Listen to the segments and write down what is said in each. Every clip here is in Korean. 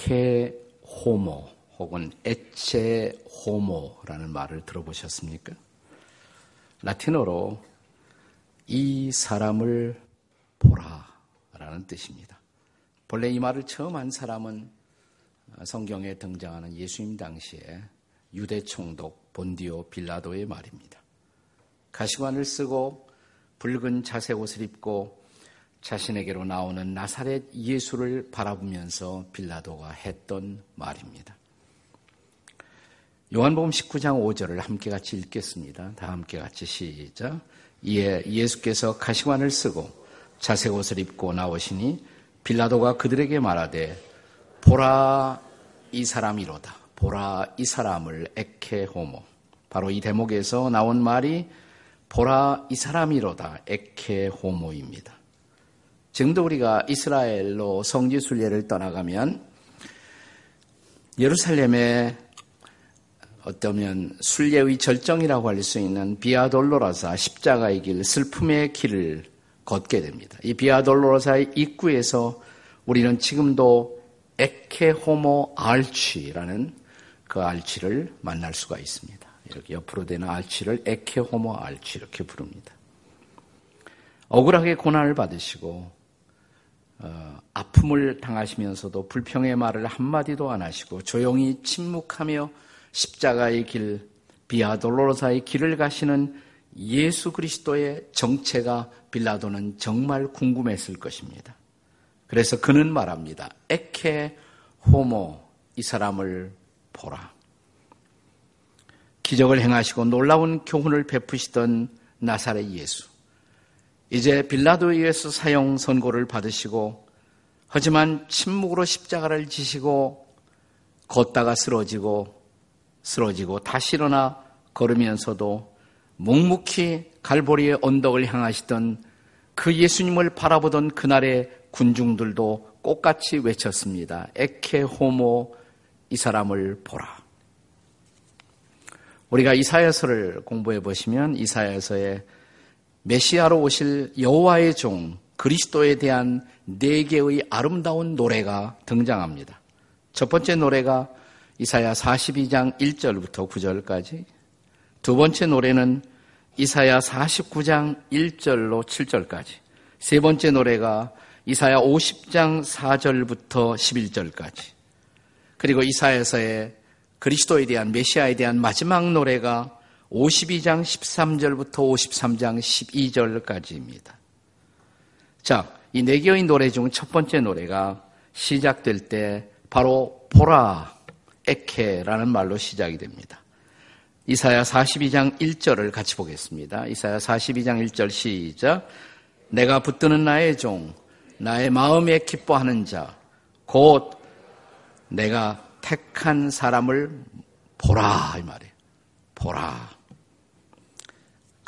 에케 호모 혹은 에체 호모라는 말을 들어보셨습니까? 라틴어로 이 사람을 보라라는 뜻입니다. 본래 이 말을 처음 한 사람은 성경에 등장하는 예수님 당시에 유대 총독 본디오 빌라도의 말입니다. 가시관을 쓰고 붉은 자색 옷을 입고 자신에게로 나오는 나사렛 예수를 바라보면서 빌라도가 했던 말입니다. 요한복음 19장 5절을 함께 같이 읽겠습니다. 다 함께 같이 시작. 이에 예수께서 가시관을 쓰고 자색 옷을 입고 나오시니 빌라도가 그들에게 말하되 보라 이 사람이로다. 보라 이 사람을 에케 호모. 바로 이 대목에서 나온 말이 보라 이 사람이로다. 에케 호모입니다. 지금도 우리가 이스라엘로 성지 순례를 떠나가면 예루살렘에 어쩌면 순례의 절정이라고 할 수 있는 비아돌로라사 십자가의 길, 슬픔의 길을 걷게 됩니다. 이 비아돌로라사의 입구에서 우리는 지금도 에케호모 알치라는 그 알치를 만날 수가 있습니다. 이렇게 옆으로 되는 알치를 에케호모 알치 이렇게 부릅니다. 억울하게 고난을 받으시고 어, 아픔을 당하시면서도 불평의 말을 한마디도 안 하시고 조용히 침묵하며 십자가의 길, 비아돌로사의 길을 가시는 예수 그리스도의 정체가 빌라도는 정말 궁금했을 것입니다. 그래서 그는 말합니다. 에케 호모 이 사람을 보라. 기적을 행하시고 놀라운 교훈을 베푸시던 나사렛 예수. 이제 빌라도에 의해서 사형 선고를 받으시고 하지만 침묵으로 십자가를 지시고 걷다가 쓰러지고 쓰러지고 다시 일어나 걸으면서도 묵묵히 갈보리의 언덕을 향하시던 그 예수님을 바라보던 그날의 군중들도 똑같이 외쳤습니다. 에케 호모 이 사람을 보라. 우리가 이사야서를 공부해 보시면 이사야서에 메시아로 오실 여호와의 종 그리스도에 대한 네 개의 아름다운 노래가 등장합니다. 첫 번째 노래가 이사야 42장 1절부터 9절까지, 두 번째 노래는 이사야 49장 1절로 7절까지, 세 번째 노래가 이사야 50장 4절부터 11절까지, 그리고 이사야서의 그리스도에 대한 메시아에 대한 마지막 노래가 52장 13절부터 53장 12절까지입니다. 자, 이 네 개의 노래 중 첫 번째 노래가 시작될 때 바로 보라 에케라는 말로 시작이 됩니다. 이사야 42장 1절을 같이 보겠습니다. 이사야 42장 1절 시작. 내가 붙드는 나의 종, 나의 마음에 기뻐하는 자, 곧 내가 택한 사람을 보라 이 말이에요. 보라.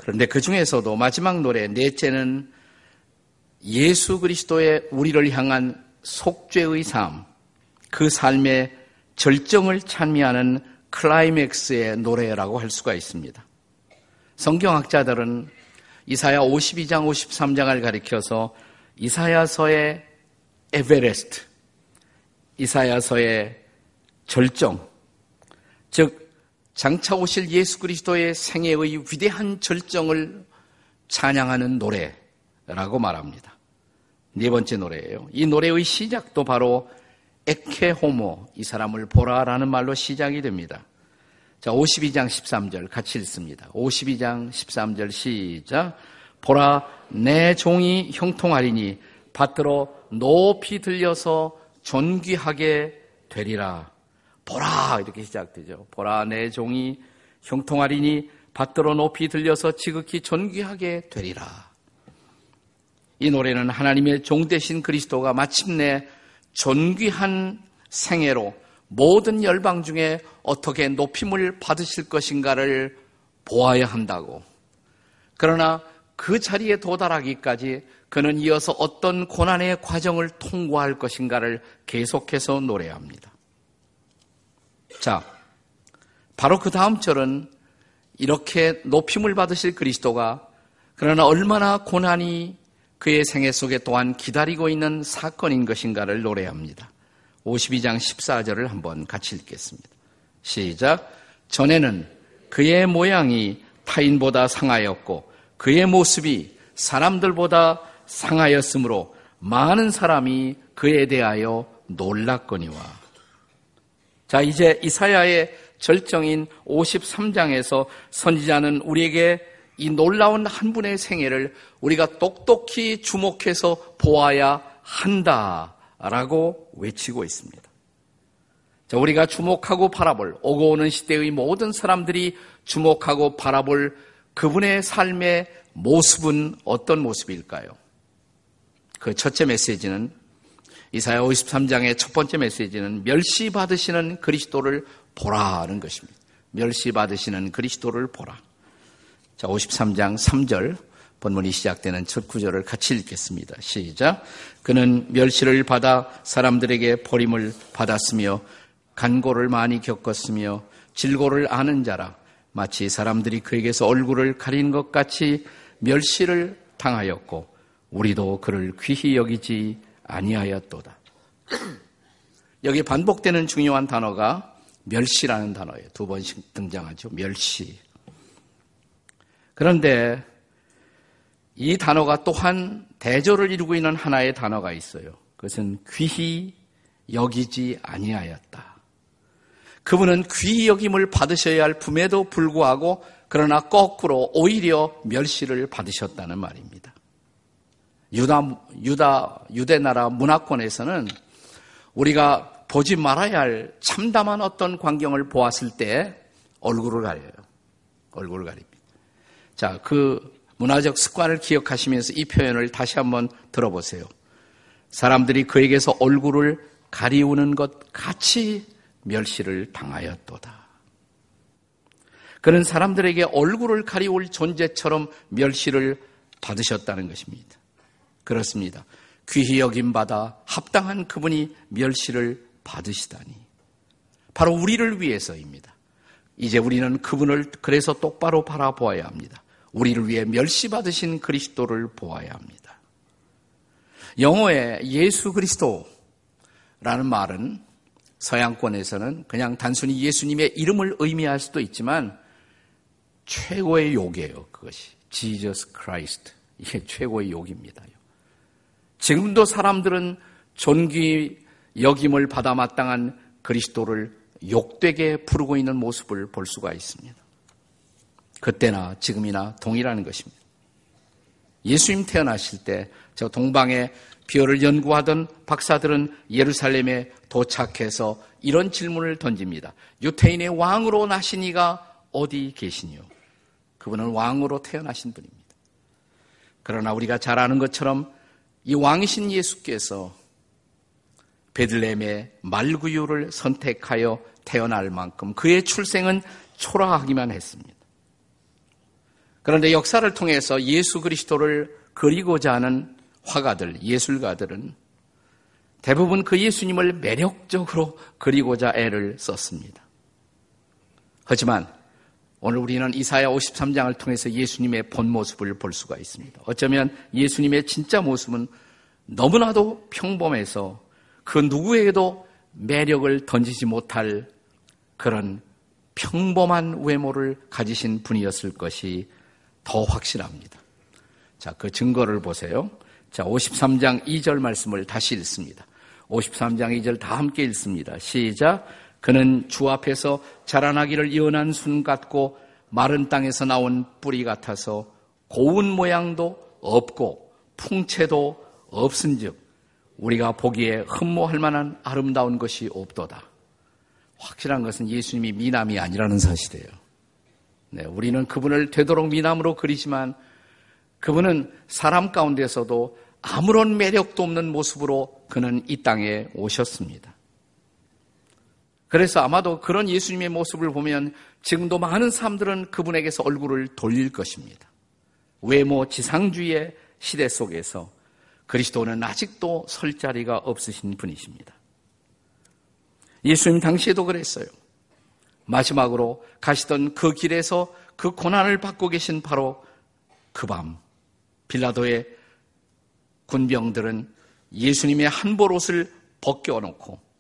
그런데 그 중에서도 마지막 노래 넷째는 예수 그리스도의 우리를 향한 속죄의 삶, 그 삶의 절정을 찬미하는 클라이맥스의 노래라고 할 수가 있습니다. 성경학자들은 이사야 52장, 53장을 가리켜서 이사야서의 에베레스트, 이사야서의 절정, 즉 장차 오실 예수 그리스도의 생애의 위대한 절정을 찬양하는 노래라고 말합니다. 네 번째 노래예요. 이 노래의 시작도 바로 에케호모, 이 사람을 보라라는 말로 시작이 됩니다. 자, 52장 13절 같이 읽습니다. 52장 13절 시작. 보라, 내 종이 형통하리니 받들어 높이 들려서 존귀하게 되리라. 보라 이렇게 시작되죠. 보라 내 종이 형통하리니 받들어 높이 들려서 지극히 존귀하게 되리라. 이 노래는 하나님의 종 대신 그리스도가 마침내 존귀한 생애로 모든 열방 중에 어떻게 높임을 받으실 것인가를 보아야 한다고. 그러나 그 자리에 도달하기까지 그는 이어서 어떤 고난의 과정을 통과할 것인가를 계속해서 노래합니다. 자, 바로 그 다음 절은 이렇게 높임을 받으실 그리스도가 그러나 얼마나 고난이 그의 생애 속에 또한 기다리고 있는 사건인 것인가를 노래합니다. 52장 14절을 한번 같이 읽겠습니다. 시작. 전에는 그의 모양이 타인보다 상하였고 그의 모습이 사람들보다 상하였으므로 많은 사람이 그에 대하여 놀랐거니와. 자, 이제 이사야의 절정인 53장에서 선지자는 우리에게 이 놀라운 한 분의 생애를 우리가 똑똑히 주목해서 보아야 한다라고 외치고 있습니다. 자, 우리가 주목하고 바라볼 오고 오는 시대의 모든 사람들이 주목하고 바라볼 그분의 삶의 모습은 어떤 모습일까요? 그 첫째 메시지는 이사야 53장의 첫 번째 메시지는 멸시 받으시는 그리스도를 보라는 것입니다. 멸시 받으시는 그리스도를 보라. 자, 53장 3절 본문이 시작되는 첫 구절을 같이 읽겠습니다. 시작. 그는 멸시를 받아 사람들에게 버림을 받았으며 간고를 많이 겪었으며 질고를 아는 자라 마치 사람들이 그에게서 얼굴을 가린 것 같이 멸시를 당하였고 우리도 그를 귀히 여기지 아니하였도다. 여기 반복되는 중요한 단어가 멸시라는 단어예요. 두 번씩 등장하죠. 멸시. 그런데 이 단어가 또한 대조를 이루고 있는 하나의 단어가 있어요. 그것은 귀히 여기지 아니하였다. 그분은 귀히 여김을 받으셔야 할 품에도 불구하고 그러나 거꾸로 오히려 멸시를 받으셨다는 말입니다. 유다, 유다, 유대나라 문화권에서는 우리가 보지 말아야 할 참담한 어떤 광경을 보았을 때 얼굴을 가려요. 얼굴을 가립니다. 자, 그 문화적 습관을 기억하시면서 이 표현을 다시 한번 들어보세요. 사람들이 그에게서 얼굴을 가리우는 것 같이 멸시를 당하였도다. 그는 사람들에게 얼굴을 가리울 존재처럼 멸시를 받으셨다는 것입니다. 그렇습니다. 귀히 여김 받아 합당한 그분이 멸시를 받으시다니. 바로 우리를 위해서입니다. 이제 우리는 그분을 그래서 똑바로 바라보아야 합니다. 우리를 위해 멸시받으신 그리스도를 보아야 합니다. 영어의 예수 그리스도라는 말은 서양권에서는 그냥 단순히 예수님의 이름을 의미할 수도 있지만 최고의 욕이에요. 그것이. Jesus Christ. 이게 최고의 욕입니다. 지금도 사람들은 존귀 여김을 받아 마땅한 그리스도를 욕되게 부르고 있는 모습을 볼 수가 있습니다. 그때나 지금이나 동일하는 것입니다. 예수님 태어나실 때 저 동방의 비어를 연구하던 박사들은 예루살렘에 도착해서 이런 질문을 던집니다. 유태인의 왕으로 나신 이가 어디 계시니요? 그분은 왕으로 태어나신 분입니다. 그러나 우리가 잘 아는 것처럼 이 왕이신 예수께서 베들레헴의 말구유를 선택하여 태어날 만큼 그의 출생은 초라하기만 했습니다. 그런데 역사를 통해서 예수 그리스도를 그리고자 하는 화가들, 예술가들은 대부분 그 예수님을 매력적으로 그리고자 애를 썼습니다. 하지만 오늘 우리는 이사야 53장을 통해서 예수님의 본 모습을 볼 수가 있습니다. 어쩌면 예수님의 진짜 모습은 너무나도 평범해서 그 누구에게도 매력을 던지지 못할 그런 평범한 외모를 가지신 분이었을 것이 더 확실합니다. 자, 그 증거를 보세요. 자, 53장 2절 말씀을 다시 읽습니다. 53장 2절 다 함께 읽습니다. 시작. 그는 주 앞에서 자라나기를 예언한 순 같고 마른 땅에서 나온 뿌리 같아서 고운 모양도 없고 풍채도 없은즉 우리가 보기에 흠모할 만한 아름다운 것이 없도다. 확실한 것은 예수님이 미남이 아니라는 사실이에요. 네, 우리는 그분을 되도록 미남으로 그리지만 그분은 사람 가운데서도 아무런 매력도 없는 모습으로 그는 이 땅에 오셨습니다. 그래서 아마도 그런 예수님의 모습을 보면 지금도 많은 사람들은 그분에게서 얼굴을 돌릴 것입니다. 외모 지상주의의 시대 속에서 그리스도는 아직도 설 자리가 없으신 분이십니다. 예수님 당시에도 그랬어요. 마지막으로 가시던 그 길에서 그 고난을 받고 계신 바로 그 밤, 빌라도의 군병들은 예수님의 한벌 옷을 벗겨놓고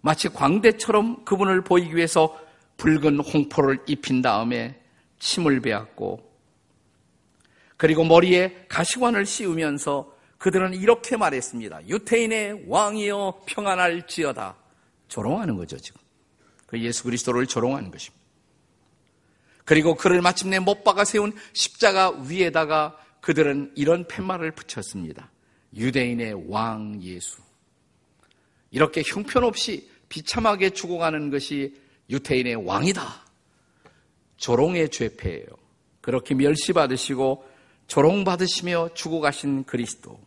마치 광대처럼 그분을 보이기 위해서 붉은 홍포를 입힌 다음에 침을 베었고 그리고 머리에 가시관을 씌우면서 그들은 이렇게 말했습니다. 유태인의 왕이여 평안할지어다. 조롱하는 거죠, 지금. 그 예수 그리스도를 조롱하는 것입니다. 그리고 그를 마침내 못 박아 세운 십자가 위에다가 그들은 이런 팻말을 붙였습니다. 유대인의 왕 예수. 이렇게 형편없이 비참하게 죽어가는 것이 유태인의 왕이다. 조롱의 죄패예요. 그렇게 멸시받으시고 조롱받으시며 죽어가신 그리스도.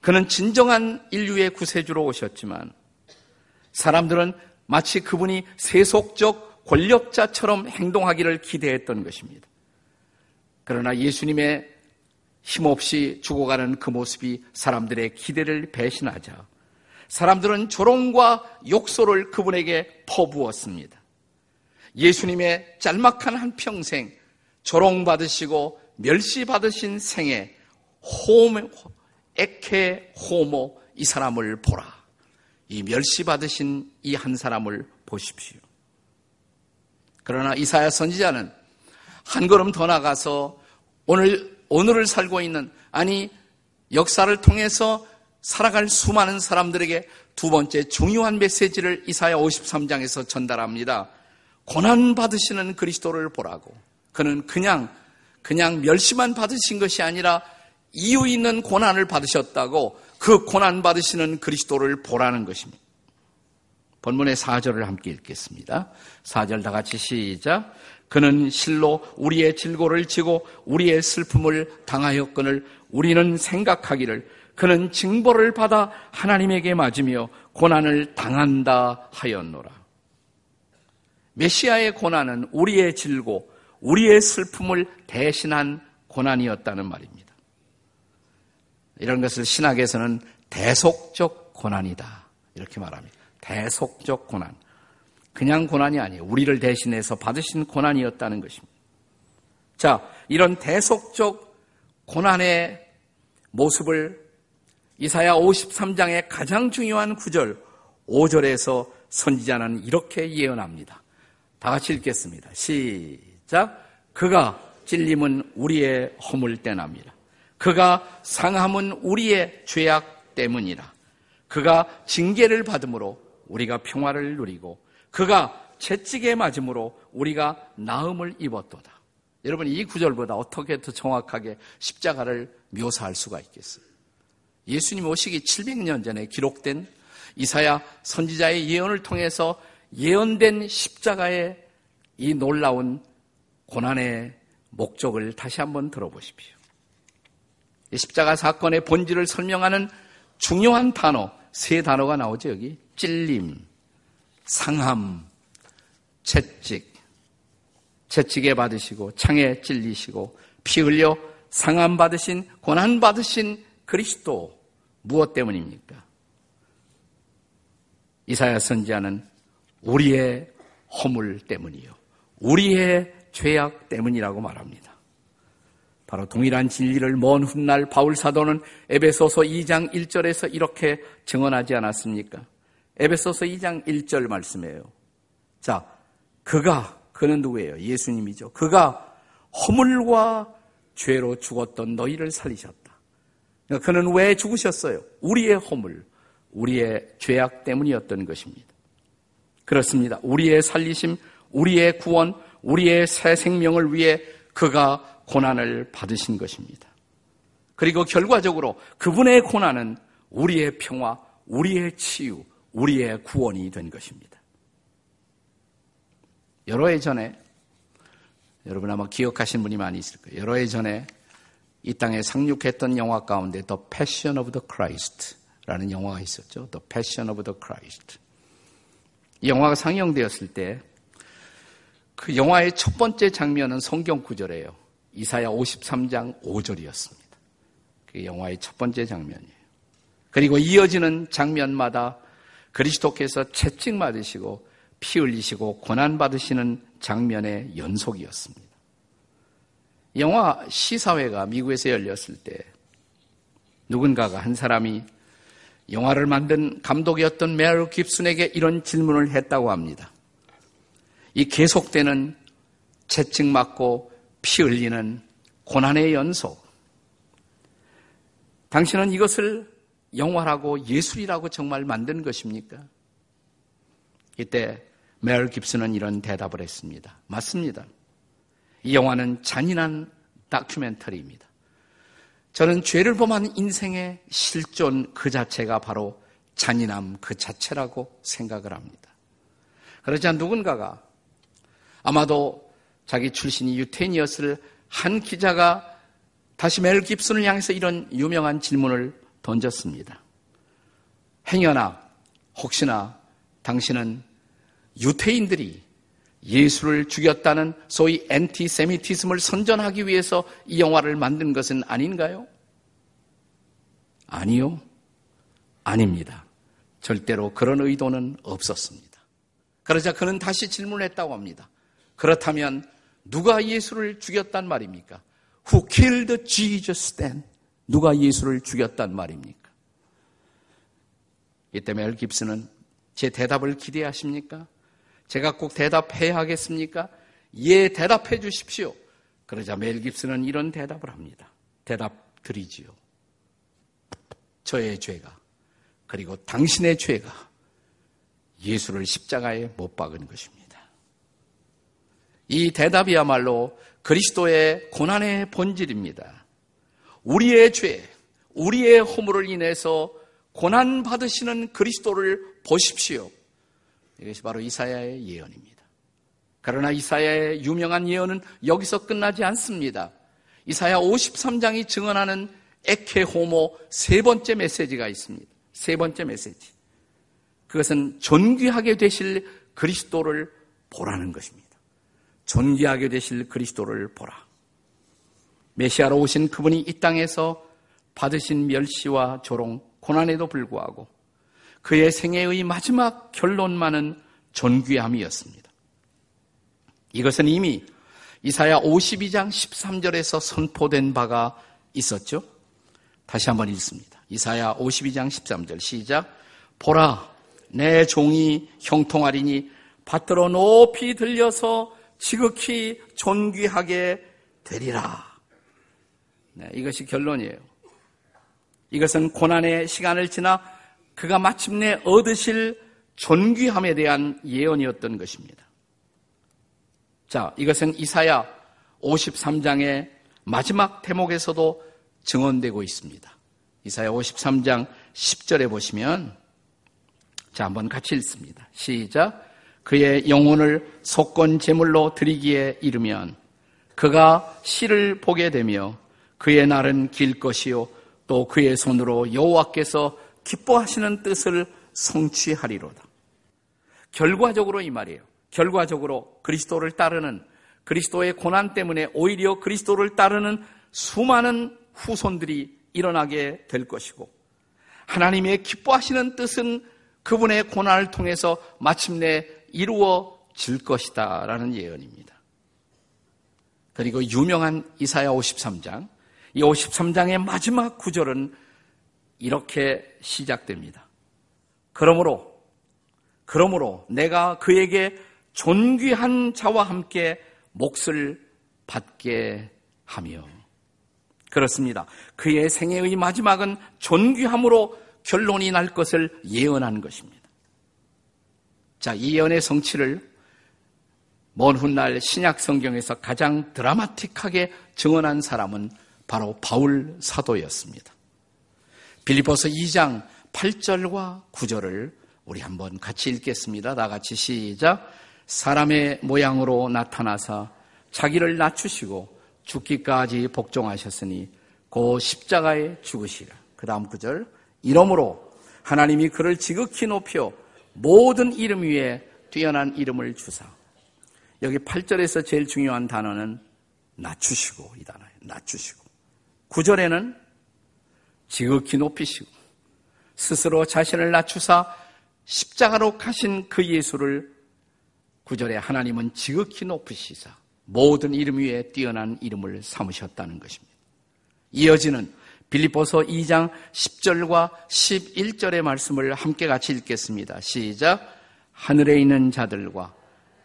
그는 진정한 인류의 구세주로 오셨지만 사람들은 마치 그분이 세속적 권력자처럼 행동하기를 기대했던 것입니다. 그러나 예수님의 힘없이 죽어가는 그 모습이 사람들의 기대를 배신하자 사람들은 조롱과 욕설을 그분에게 퍼부었습니다. 예수님의 짤막한 한 평생 조롱받으시고 멸시받으신 생에 호모, 에케 호모 이 사람을 보라. 이 멸시받으신 이 한 사람을 보십시오. 그러나 이사야 선지자는 한 걸음 더 나가서 오늘, 오늘을 살고 있는, 아니, 역사를 통해서 살아갈 수많은 사람들에게 두 번째 중요한 메시지를 이사야 53장에서 전달합니다. 고난 받으시는 그리스도를 보라고. 그는 그냥, 그냥 멸시만 받으신 것이 아니라 이유 있는 고난을 받으셨다고 그 고난 받으시는 그리스도를 보라는 것입니다. 본문의 4절을 함께 읽겠습니다. 4절 다 같이 시작. 그는 실로 우리의 질고를 지고 우리의 슬픔을 당하였거늘 우리는 생각하기를 그는 징벌을 받아 하나님에게 맞으며 고난을 당한다 하였노라. 메시아의 고난은 우리의 질고 우리의 슬픔을 대신한 고난이었다는 말입니다. 이런 것을 신학에서는 대속적 고난이다. 이렇게 말합니다. 대속적 고난. 그냥 고난이 아니에요. 우리를 대신해서 받으신 고난이었다는 것입니다. 자, 이런 대속적 고난의 모습을 이사야 53장의 가장 중요한 구절 5절에서 선지자는 이렇게 예언합니다. 다 같이 읽겠습니다. 시작. 그가 찔림은 우리의 허물 때문이라. 그가 상함은 우리의 죄악 때문이라. 그가 징계를 받음으로 우리가 평화를 누리고 그가 채찍에 맞음으로 우리가 나음을 입었도다. 여러분 이 구절보다 어떻게 더 정확하게 십자가를 묘사할 수가 있겠어요? 예수님 오시기 700년 전에 기록된 이사야 선지자의 예언을 통해서 예언된 십자가의 이 놀라운 고난의 목적을 다시 한번 들어보십시오. 십자가 사건의 본질을 설명하는 중요한 단어, 세 단어가 나오죠, 여기. 찔림, 상함, 채찍. 채찍에 받으시고, 창에 찔리시고, 피 흘려 상함 받으신, 고난 받으신 그리스도. 무엇 때문입니까? 이사야 선지자는 우리의 허물 때문이요. 우리의 죄악 때문이라고 말합니다. 바로 동일한 진리를 먼 훗날 바울 사도는 에베소서 2장 1절에서 이렇게 증언하지 않았습니까? 에베소서 2장 1절 말씀이에요. 자, 그가 그는 누구예요? 예수님이죠. 그가 허물과 죄로 죽었던 너희를 살리셨다. 그러니까 그는 왜 죽으셨어요? 우리의 허물, 우리의 죄악 때문이었던 것입니다. 그렇습니다. 우리의 살리심, 우리의 구원, 우리의 새 생명을 위해 그가 고난을 받으신 것입니다. 그리고 결과적으로 그분의 고난은 우리의 평화, 우리의 치유, 우리의 구원이 된 것입니다. 여러 해 전에 여러분 아마 기억하신 분이 많이 있을 거예요. 여러 해 전에 이 땅에 상륙했던 영화 가운데 The Passion of the Christ라는 영화가 있었죠. The Passion of the Christ. 이 영화가 상영되었을 때 그 영화의 첫 번째 장면은 성경 구절이에요. 이사야 53장 5절이었습니다. 그 영화의 첫 번째 장면이에요. 그리고 이어지는 장면마다 그리스도께서 채찍 맞으시고 피 흘리시고 고난 받으시는 장면의 연속이었습니다. 영화 시사회가 미국에서 열렸을 때 누군가가 한 사람이 영화를 만든 감독이었던 메럴 깁슨에게 이런 질문을 했다고 합니다. 이 계속되는 채찍 맞고 피 흘리는 고난의 연속. 당신은 이것을 영화라고 예술이라고 정말 만든 것입니까? 이때 메럴 깁슨은 이런 대답을 했습니다. 맞습니다. 이 영화는 잔인한 다큐멘터리입니다. 저는 죄를 범한 인생의 실존 그 자체가 바로 잔인함 그 자체라고 생각을 합니다. 그러자 누군가가 아마도 자기 출신이 유태인이었을 한 기자가 다시 멜 깁슨을 향해서 이런 유명한 질문을 던졌습니다. 행여나 혹시나 당신은 유태인들이 예수를 죽였다는 소위 엔티세미티즘을 선전하기 위해서 이 영화를 만든 것은 아닌가요? 아니요. 아닙니다. 절대로 그런 의도는 없었습니다. 그러자 그는 다시 질문했다고 합니다. 그렇다면 누가 예수를 죽였단 말입니까? Who killed Jesus then? 누가 예수를 죽였단 말입니까? 이때 멜 깁스는 제 대답을 기대하십니까? 제가 꼭 대답해야 하겠습니까? 예, 대답해 주십시오. 그러자 멜 깁스는 이런 대답을 합니다. 대답 드리지요. 저의 죄가, 그리고 당신의 죄가 예수를 십자가에 못 박은 것입니다. 이 대답이야말로 그리스도의 고난의 본질입니다. 우리의 죄, 우리의 허물을 인해서 고난 받으시는 그리스도를 보십시오. 이것이 바로 이사야의 예언입니다. 그러나 이사야의 유명한 예언은 여기서 끝나지 않습니다. 이사야 53장이 증언하는 에케호모 세 번째 메시지가 있습니다. 세 번째 메시지. 그것은 존귀하게 되실 그리스도를 보라는 것입니다. 존귀하게 되실 그리스도를 보라. 메시아로 오신 그분이 이 땅에서 받으신 멸시와 조롱, 고난에도 불구하고 그의 생애의 마지막 결론만은 존귀함이었습니다. 이것은 이미 이사야 52장 13절에서 선포된 바가 있었죠. 다시 한번 읽습니다. 이사야 52장 13절 시작. 보라, 내 종이 형통하리니 밭으로 높이 들려서 지극히 존귀하게 되리라. 네, 이것이 결론이에요. 이것은 고난의 시간을 지나 그가 마침내 얻으실 존귀함에 대한 예언이었던 것입니다. 자, 이것은 이사야 53장의 마지막 대목에서도 증언되고 있습니다. 이사야 53장 10절에 보시면 자, 한번 같이 읽습니다. 시작. 그의 영혼을 속건 제물로 드리기에 이르면 그가 시를 보게 되며 그의 날은 길 것이요 또 그의 손으로 여호와께서 기뻐하시는 뜻을 성취하리로다. 결과적으로 이 말이에요. 결과적으로 그리스도를 따르는 그리스도의 고난 때문에 오히려 그리스도를 따르는 수많은 후손들이 일어나게 될 것이고 하나님의 기뻐하시는 뜻은 그분의 고난을 통해서 마침내 이루어질 것이다 라는 예언입니다. 그리고 유명한 이사야 53장 이 53장의 마지막 구절은 이렇게 시작됩니다. 그러므로, 그러므로 내가 그에게 존귀한 자와 함께 몫을 받게 하며. 그렇습니다. 그의 생애의 마지막은 존귀함으로 결론이 날 것을 예언한 것입니다. 자, 이 예언의 성취를 먼 훗날 신약 성경에서 가장 드라마틱하게 증언한 사람은 바로 바울 사도였습니다. 빌리포스 2장 8절과 9절을 우리 한번 같이 읽겠습니다. 다 같이 시작. 사람의 모양으로 나타나사 자기를 낮추시고 죽기까지 복종하셨으니 고 십자가에 죽으시라. 그 다음 구절. 이러므로 하나님이 그를 지극히 높여 모든 이름 위에 뛰어난 이름을 주사. 여기 8절에서 제일 중요한 단어는 낮추시고 이 단어예요. 낮추시고. 9절에는 지극히 높이시고 스스로 자신을 낮추사 십자가로 가신 그 예수를 구절에 하나님은 지극히 높으시사 모든 이름 위에 뛰어난 이름을 삼으셨다는 것입니다. 이어지는 빌립보서 2장 10절과 11절의 말씀을 함께 같이 읽겠습니다. 시작. 하늘에 있는 자들과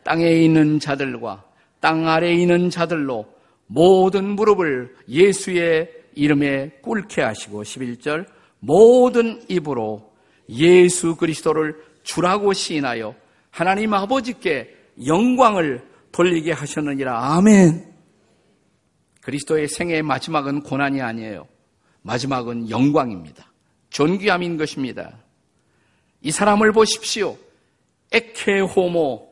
땅에 있는 자들과 땅 아래에 있는 자들로 모든 무릎을 예수의 이름에 꿇게 하시고 11절 모든 입으로 예수 그리스도를 주라고 시인하여 하나님 아버지께 영광을 돌리게 하셨느니라. 아멘. 그리스도의 생애의 마지막은 고난이 아니에요. 마지막은 영광입니다. 존귀함인 것입니다. 이 사람을 보십시오. 에케 호모,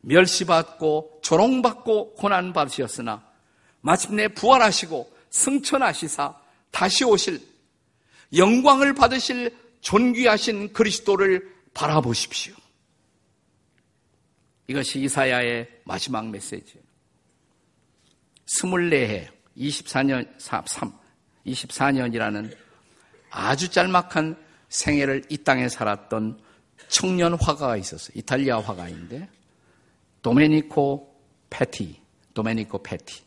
멸시받고 조롱받고 고난받으셨으나 마침내 부활하시고 승천하시사 다시 오실 영광을 받으실 존귀하신 그리스도를 바라보십시오. 이것이 이사야의 마지막 메시지예요. 24해, 24년, 3, 24년이라는 아주 짤막한 생애를 이 땅에 살았던 청년 화가가 있었어요. 이탈리아 화가인데, 도메니코 패티, 도메니코 패티.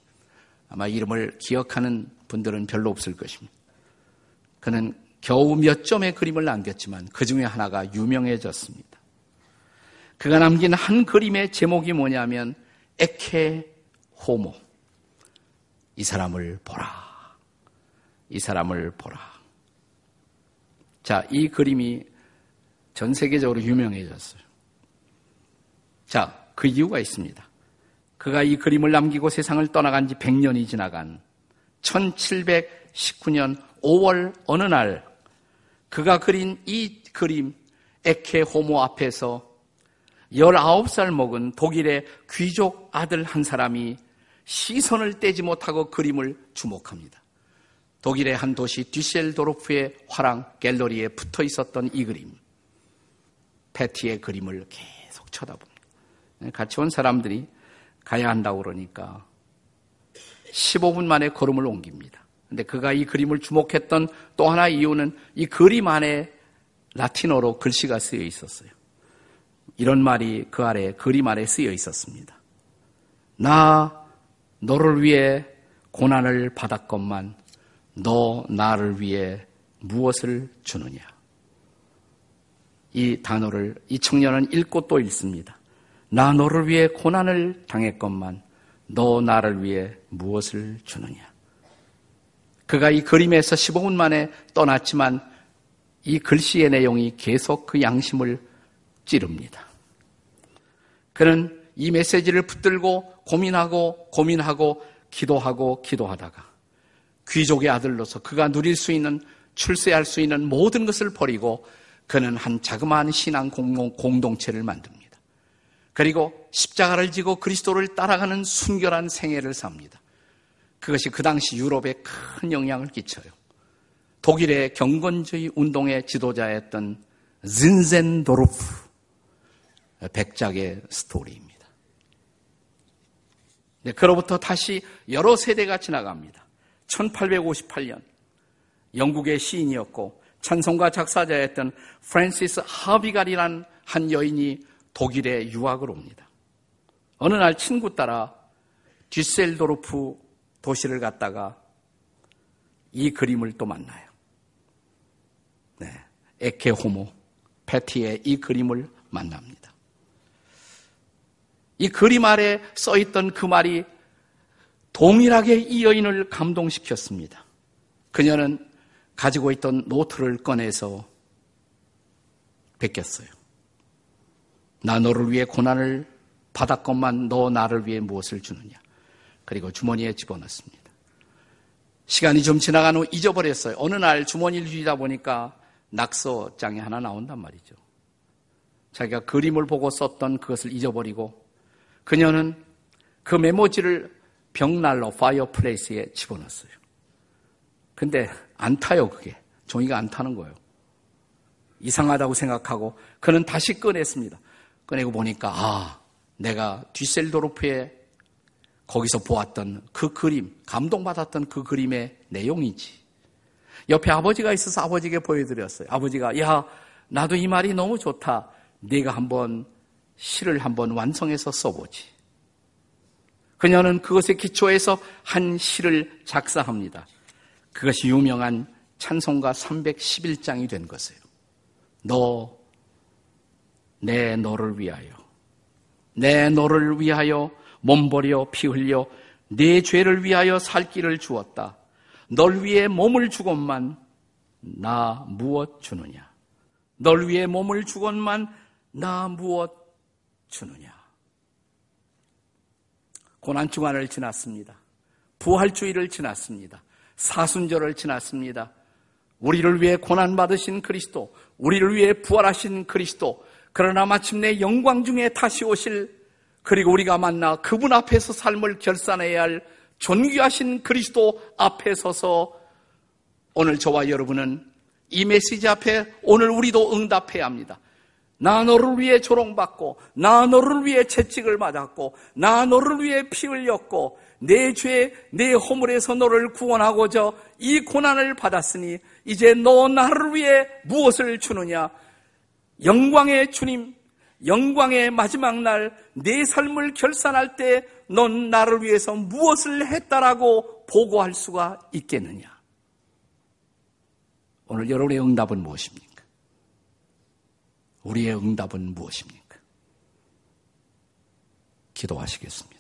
아마 이름을 기억하는 분들은 별로 없을 것입니다. 그는 겨우 몇 점의 그림을 남겼지만 그 중에 하나가 유명해졌습니다. 그가 남긴 한 그림의 제목이 뭐냐면 에케 호모. 이 사람을 보라. 이 사람을 보라. 자, 이 그림이 전 세계적으로 유명해졌어요. 자, 그 이유가 있습니다. 그가 이 그림을 남기고 세상을 떠나간 지 100년이 지나간 1719년 5월 어느 날 그가 그린 이 그림 에케 호모 앞에서 19살 먹은 독일의 귀족 아들 한 사람이 시선을 떼지 못하고 그림을 주목합니다. 독일의 한 도시 뒤셀도르프의 화랑 갤러리에 붙어 있었던 이 그림. 패티의 그림을 계속 쳐다봅니다. 같이 온 사람들이 가야 한다고 그러니까 15분 만에 걸음을 옮깁니다. 근데 그가 이 그림을 주목했던 또 하나 이유는 이 그림 안에 라틴어로 글씨가 쓰여 있었어요. 이런 말이 그 아래 그림 아래 쓰여 있었습니다. 나 너를 위해 고난을 받았건만 너 나를 위해 무엇을 주느냐? 이 단어를 이 청년은 읽고 또 읽습니다. 나 너를 위해 고난을 당했건만 너 나를 위해 무엇을 주느냐? 그가 이 그림에서 15분 만에 떠났지만 이 글씨의 내용이 계속 그 양심을 찌릅니다. 그는 이 메시지를 붙들고 고민하고 고민하고 기도하고 기도하다가 귀족의 아들로서 그가 누릴 수 있는 출세할 수 있는 모든 것을 버리고 그는 한 자그마한 신앙 공동체를 만듭니다. 그리고 십자가를 지고 그리스도를 따라가는 순결한 생애를 삽니다. 그것이 그 당시 유럽에 큰 영향을 끼쳐요. 독일의 경건주의 운동의 지도자였던 진젠도르프 백작의 스토리입니다. 네, 그로부터 다시 여러 세대가 지나갑니다. 1858년 영국의 시인이었고 찬송가 작사자였던 프랜시스 하버갈이란 한 여인이 독일에 유학을 옵니다. 어느 날 친구 따라 뒤셀도르프 도시를 갔다가 이 그림을 또 만나요. 네, 에케 호모 패티의 이 그림을 만납니다. 이 그림 아래 써 있던 그 말이 동일하게 이 여인을 감동시켰습니다. 그녀는 가지고 있던 노트를 꺼내서 베꼈어요. 나 너를 위해 고난을 받았건만 너 나를 위해 무엇을 주느냐. 그리고 주머니에 집어넣습니다. 시간이 좀 지나간 후 잊어버렸어요. 어느 날 주머니를 뒤지다 보니까 낙서장이 하나 나온단 말이죠. 자기가 그림을 보고 썼던 그것을 잊어버리고 그녀는 그 메모지를 벽난로 fireplace에 집어넣었어요. 근데 안 타요, 그게. 종이가 안 타는 거예요. 이상하다고 생각하고 그는 다시 꺼냈습니다. 꺼내고 보니까 아, 내가 뒤셀도르프에 거기서 보았던 그 그림, 감동받았던 그 그림의 내용이지. 옆에 아버지가 있어서 아버지에게 보여드렸어요. 아버지가 야, 나도 이 말이 너무 좋다. 네가 한번 시를 한번 완성해서 써보지. 그녀는 그것에 기초해서 한 시를 작사합니다. 그것이 유명한 찬송가 311장이 된 것이에요. 너, 내 너를 위하여, 내 너를 위하여 몸버려 피 흘려 내 죄를 위하여 살 길을 주었다. 널 위해 몸을 주건만 나 무엇 주느냐? 널 위해 몸을 주건만 나 무엇 주느냐? 고난 주간을 지났습니다. 부활주의를 지났습니다. 사순절을 지났습니다. 우리를 위해 고난 받으신 그리스도, 우리를 위해 부활하신 그리스도, 그러나 마침내 영광 중에 다시 오실 그리고 우리가 만나 그분 앞에서 삶을 결산해야 할 존귀하신 그리스도 앞에 서서 오늘 저와 여러분은 이 메시지 앞에 오늘 우리도 응답해야 합니다. 나 너를 위해 조롱받고, 나 너를 위해 채찍을 맞았고, 나 너를 위해 피 흘렸고, 내 죄, 내 허물에서 너를 구원하고자 이 고난을 받았으니, 이제 너 나를 위해 무엇을 주느냐? 영광의 주님, 영광의 마지막 날, 내 삶을 결산할 때, 넌 나를 위해서 무엇을 했다라고 보고할 수가 있겠느냐? 오늘 여러분의 응답은 무엇입니까? 우리의 응답은 무엇입니까? 기도하시겠습니다.